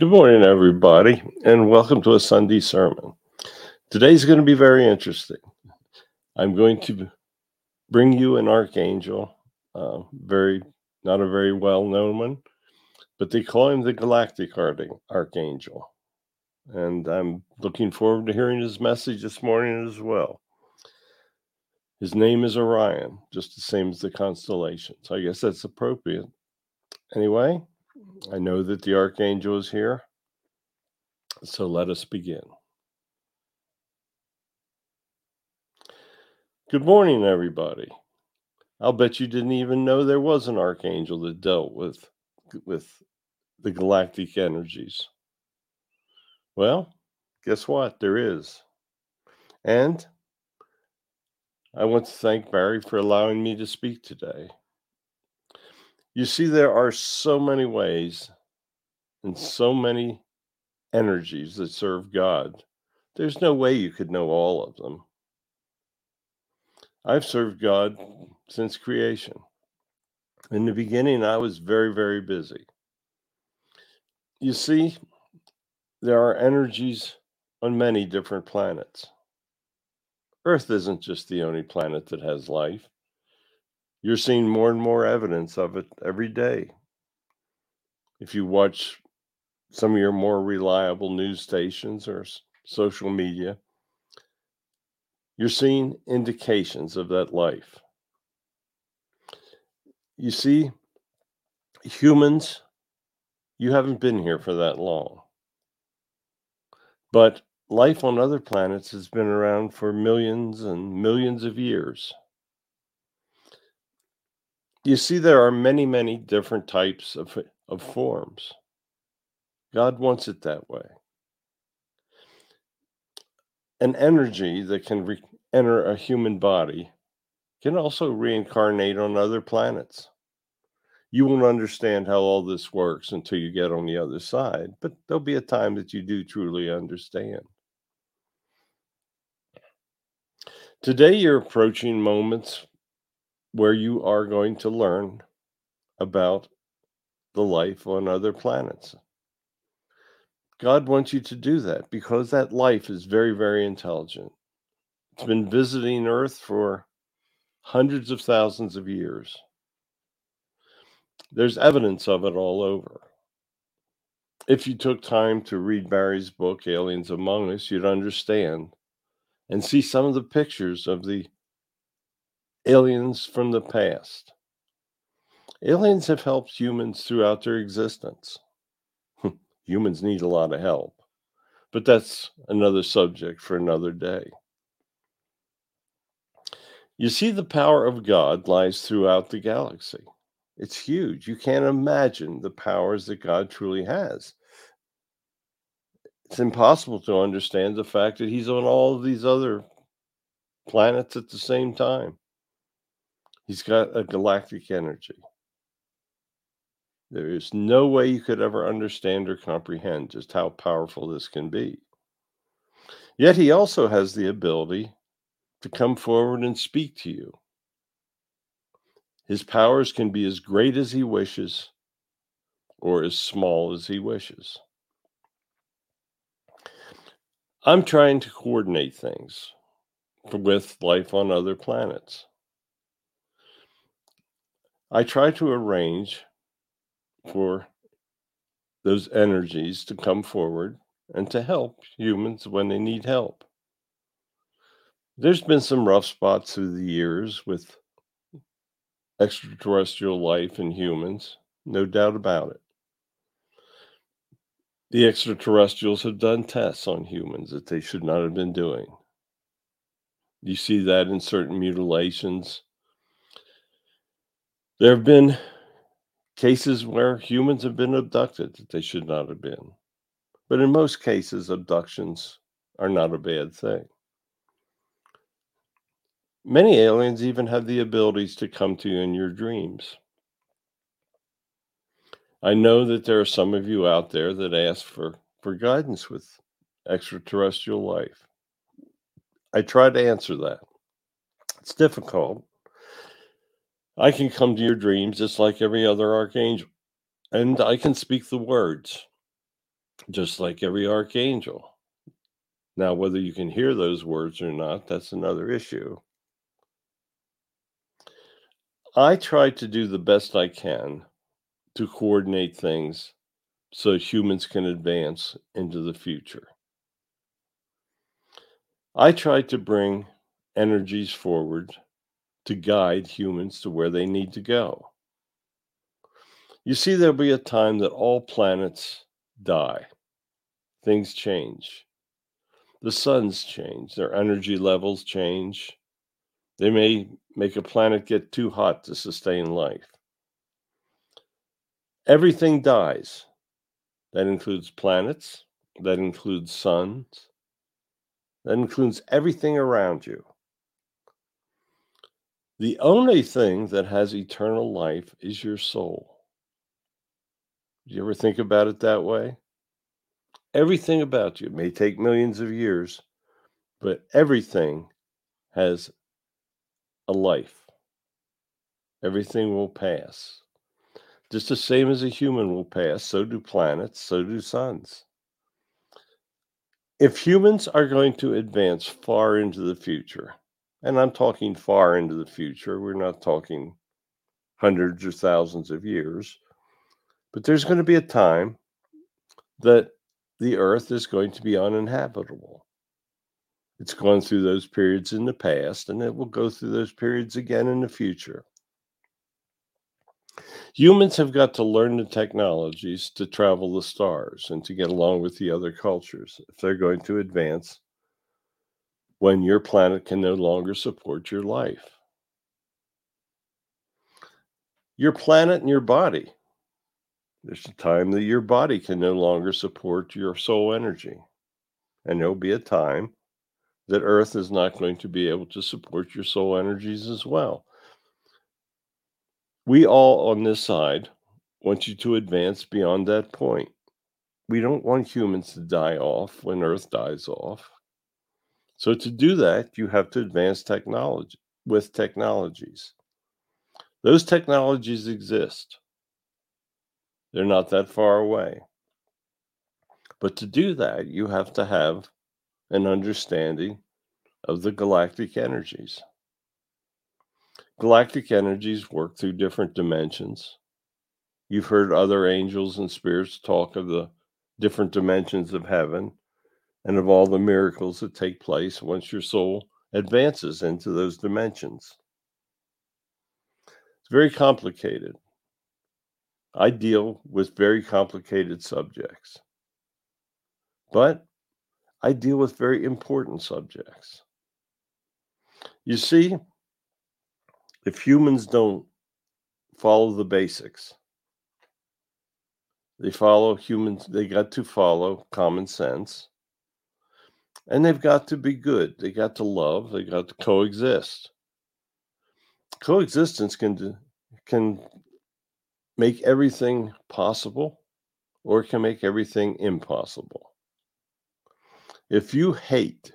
Good morning, everybody, and welcome to a Sunday sermon. Today's going to be very interesting. I'm going to bring you an archangel, uh, very not a very well known one, but they call him the Galactic Archangel. And I'm looking forward to hearing his message this morning as well. His name is Orion, just the same as the constellation. So I guess that's appropriate. Anyway, I know that the archangel is here. So let us begin. Good morning, everybody. I'll bet you didn't even know there was an archangel that dealt with with the galactic energies. Well, guess what? There is. And I want to thank Barry for allowing me to speak today. You see, there are so many ways and so many energies that serve God. There's no way you could know all of them. I've served God since creation. In the beginning, I was very, very busy. You see, there are energies on many different planets. Earth isn't just the only planet that has life. You're seeing more and more evidence of it every day. If you watch some of your more reliable news stations or social media, you're seeing indications of that life. You see, humans, you haven't been here for that long. But life on other planets has been around for millions and millions of years. You see, there are many, many different types of, of forms. God wants it that way. An energy that can re- enter a human body can also reincarnate on other planets. You won't understand how all this works until you get on the other side, but there'll be a time that you do truly understand. Today, you're approaching moments where you are going to learn about the life on other planets. God wants you to do that because that life is very, very intelligent. It's been visiting Earth for hundreds of thousands of years. There's evidence of it all over. If you took time to read Barry's book, Aliens Among Us, you'd understand and see some of the pictures of the aliens from the past. Aliens have helped humans throughout their existence hmm, humans need a lot of help. But that's another subject for another day. You see, the power of God lies throughout the galaxy. It's huge. You can't imagine the powers that God truly has. It's impossible to understand the fact that He's on all of these other planets at the same time. He's got a galactic energy. There is no way you could ever understand or comprehend just how powerful this can be. Yet he also has the ability to come forward and speak to you. His powers can be as great as he wishes or as small as he wishes. I'm trying to coordinate things with life on other planets. I try to arrange for those energies to come forward and to help humans when they need help. There's been some rough spots through the years with extraterrestrial life and humans, no doubt about it. The extraterrestrials have done tests on humans that they should not have been doing. You see that in certain mutilations. There have been cases where humans have been abducted that they should not have been. But in most cases, abductions are not a bad thing. Many aliens even have the abilities to come to you in your dreams. I know that there are some of you out there that ask for, for guidance with extraterrestrial life. I try to answer that. It's difficult I can come to your dreams just like every other archangel, and I can speak the words. just like every archangel. Now, whether you can hear those words or not, that's another issue. I try to do the best I can to coordinate things so humans can advance into the future. I try to bring energies forward to guide humans to where they need to go. You see, there'll be a time that all planets die, things change. The suns change, their energy levels change. They may make a planet get too hot to sustain life. Everything dies. That includes planets, that includes suns, that includes everything around you. The only thing that has eternal life is your soul. Do you ever think about it that way? Everything about you may take millions of years, but everything has a life. Everything will pass. Just the same as a human will pass, so do planets, so do suns. If humans are going to advance far into the future, and I'm talking far into the future, we're not talking hundreds or thousands of years, but there's going to be a time that the earth is going to be uninhabitable. It's gone through those periods in the past, and it will go through those periods again in the future. Humans have got to learn the technologies to travel the stars and to get along with the other cultures if they're going to advance when your planet can no longer support your life. Your planet and your body. There's a time that your body can no longer support your soul energy. And there'll be a time that Earth is not going to be able to support your soul energies as well. We all on this side want you to advance beyond that point. We don't want humans to die off when Earth dies off. So to do that, you have to advance technology with technologies. Those technologies exist. They're not that far away. But to do that, you have to have an understanding of the galactic energies. Galactic energies work through different dimensions. You've heard other angels and spirits talk of the different dimensions of heaven and of all the miracles that take place once your soul advances into those dimensions. It's very complicated. I deal with very complicated subjects, but I deal with very important subjects. You see, if humans don't follow the basics, they follow humans, they got to follow common sense. And they've got to be good. They got to love. They got to coexist. Coexistence can can make everything possible or can make everything impossible. If you hate,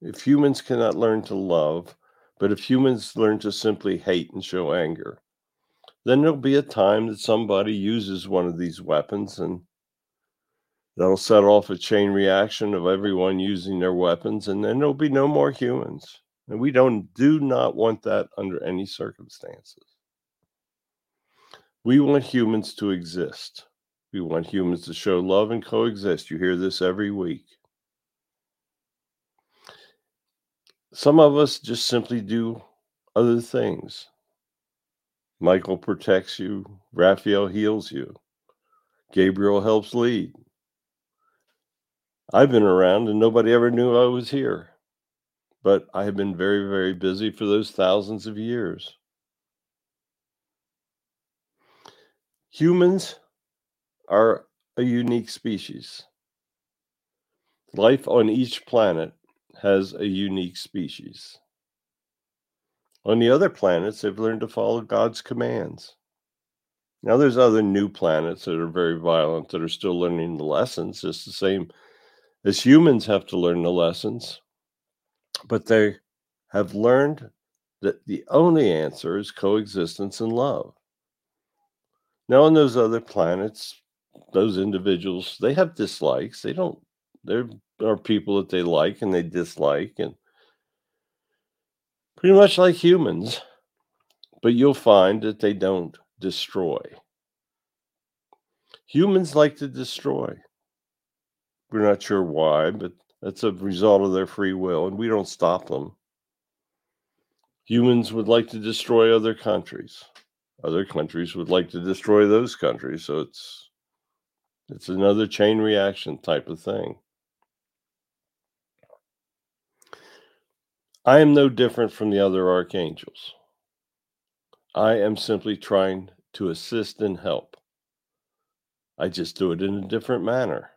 if humans cannot learn to love, but if humans learn to simply hate and show anger, then there'll be a time that somebody uses one of these weapons and that'll set off a chain reaction of everyone using their weapons and then there'll be no more humans. And we don't do not want that under any circumstances. We want humans to exist. We want humans to show love and coexist. You hear this every week. Some of us just simply do other things. Michael protects you, Raphael heals you, Gabriel helps lead. I've been around and nobody ever knew I was here, but I have been very, very busy for those thousands of years. Humans are a unique species. Life on each planet has a unique species. On the other planets, they've learned to follow God's commands. Now, there's other new planets that are very violent that are still learning the lessons, just the same as humans have to learn the lessons. But they have learned that the only answer is coexistence and love. Now, on those other planets, those individuals, they have dislikes. They don't, there are people that they like and they dislike, and pretty much like humans, but you'll find that they don't destroy. Humans like to destroy. We're not sure why, but that's a result of their free will, and we don't stop them. Humans would like to destroy other countries. Other countries would like to destroy those countries. So it's it's another chain reaction type of thing. I am no different from the other archangels. I am simply trying to assist and help. I just do it in a different manner.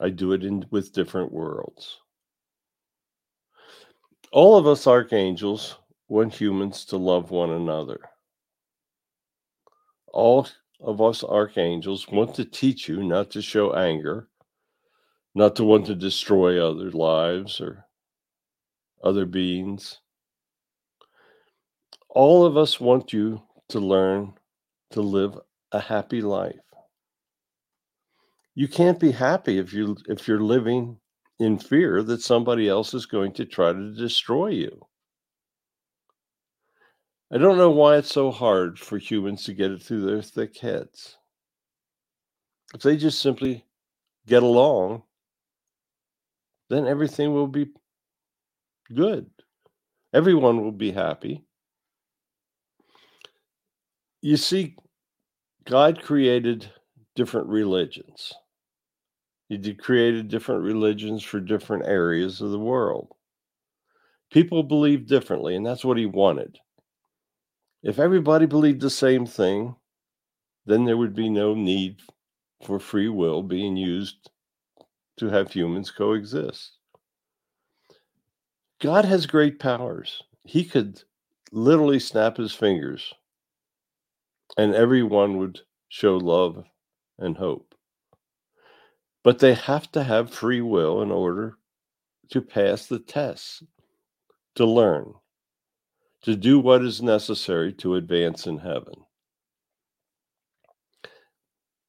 I do it in with different worlds. All of us archangels want humans to love one another. All of us archangels want to teach you not to show anger, not to want to destroy other lives or other beings. All of us want you to learn to live a happy life. You can't be happy if you if you're living in fear that somebody else is going to try to destroy you. I don't know why it's so hard for humans to get it through their thick heads. If they just simply get along, then everything will be good. Everyone will be happy. You see, God created different religions. He created different religions for different areas of the world. People believe differently, and that's what he wanted. If everybody believed the same thing, then there would be no need for free will being used to have humans coexist. God has great powers. He could literally snap his fingers and everyone would show love and hope. But they have to have free will in order to pass the tests, to learn, to do what is necessary to advance in heaven.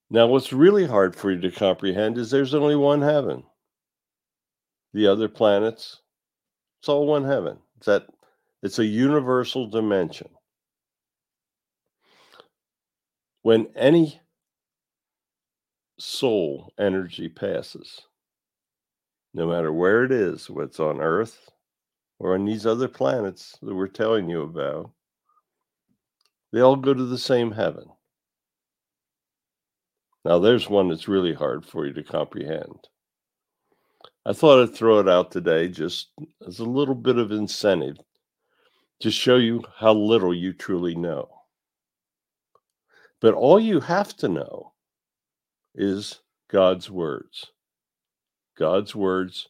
Now, what's really hard for you to comprehend is there's only one heaven. The other planets, it's all one heaven. It's that it's a universal dimension. When any soul energy passes, no matter where it is, it's on Earth or on these other planets that we're telling you about, they all go to the same heaven. Now, there's one that's really hard for you to comprehend. I thought I'd throw it out today just as a little bit of incentive to show you how little you truly know. But all you have to know is God's words. God's words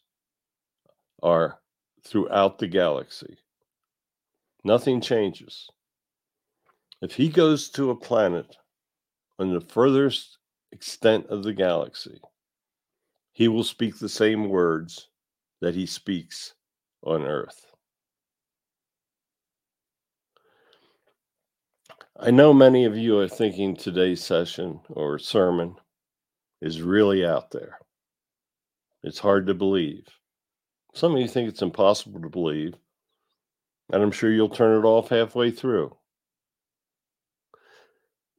are throughout the galaxy. Nothing changes. If he goes to a planet on the furthest extent of the galaxy, he will speak the same words that he speaks on earth. I know many of you are thinking today's session or sermon is really out there. It's hard to believe. Some of you think it's impossible to believe, and I'm sure you'll turn it off halfway through.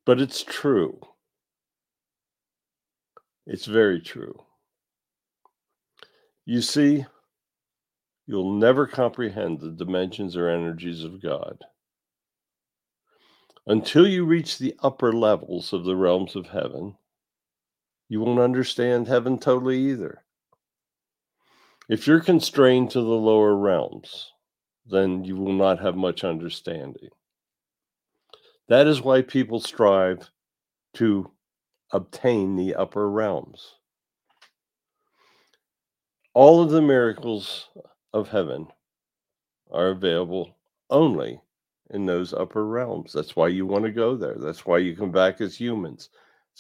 But it's true. It's very true. You see, you'll never comprehend the dimensions or energies of God until you reach the upper levels of the realms of heaven you won't understand heaven totally either. If you're constrained to the lower realms, then you will not have much understanding. That is why people strive to obtain the upper realms. All of the miracles of heaven are available only in those upper realms. That's why you want to go there. That's why you come back as humans.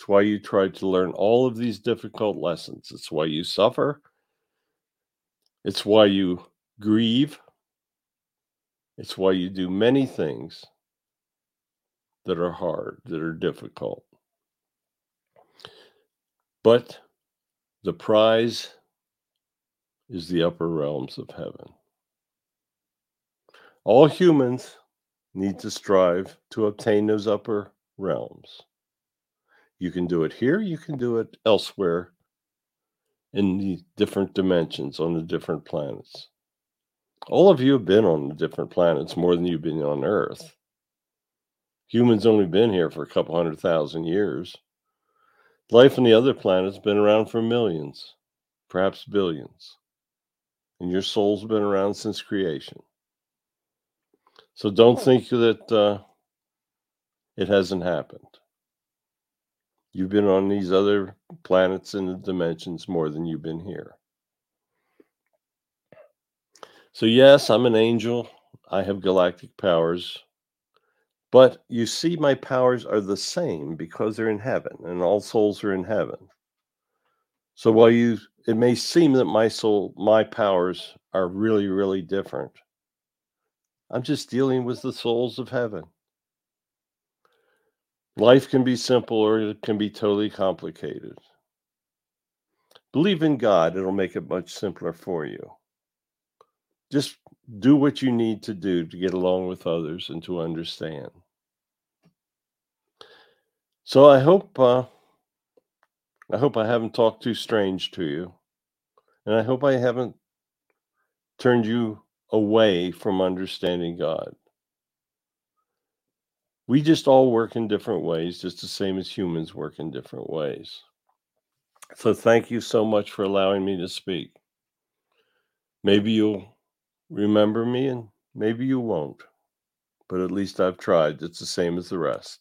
It's why you try to learn all of these difficult lessons. It's why you suffer. It's why you grieve. It's why you do many things that are hard, that are difficult. But the prize is the upper realms of heaven. All humans need to strive to obtain those upper realms. You can do it here, you can do it elsewhere in the different dimensions on the different planets. All of you have been on the different planets more than you've been on Earth. Humans only been here for a couple hundred thousand years. Life on the other planets been around for millions, perhaps billions. And your soul's been around since creation. So don't think that uh, it hasn't happened. You've been on these other planets and the dimensions more than you've been here. So, yes, I'm an angel. I have galactic powers. But you see, my powers are the same because they're in heaven and all souls are in heaven. So while you, it may seem that my soul, my powers are really, really different, I'm just dealing with the souls of heaven. Life can be simple or it can be totally complicated. Believe in God, it'll make it much simpler for you. Just do what you need to do to get along with others and to understand. So I hope uh, I hope I haven't talked too strange to you, and I hope I haven't turned you away from understanding God. We just all work in different ways, just the same as humans work in different ways. So thank you so much for allowing me to speak. Maybe you'll remember me and maybe you won't, but at least I've tried. It's the same as the rest.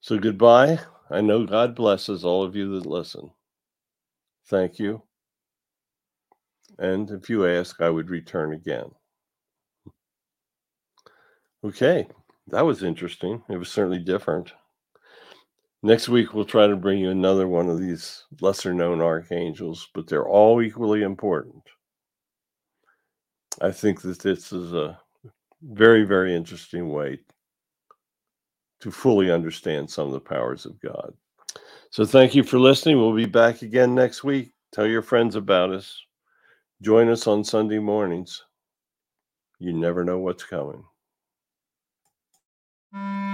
So goodbye. I know God blesses all of you that listen. Thank you. And if you ask, I would return again. Okay, that was interesting. It was certainly different. Next week, we'll try to bring you another one of these lesser known archangels, but they're all equally important. I think that this is a very, very interesting way to fully understand some of the powers of God. So, thank you for listening. We'll be back again next week. Tell your friends about us. Join us on Sunday mornings. You never know what's coming. Mm-hmm.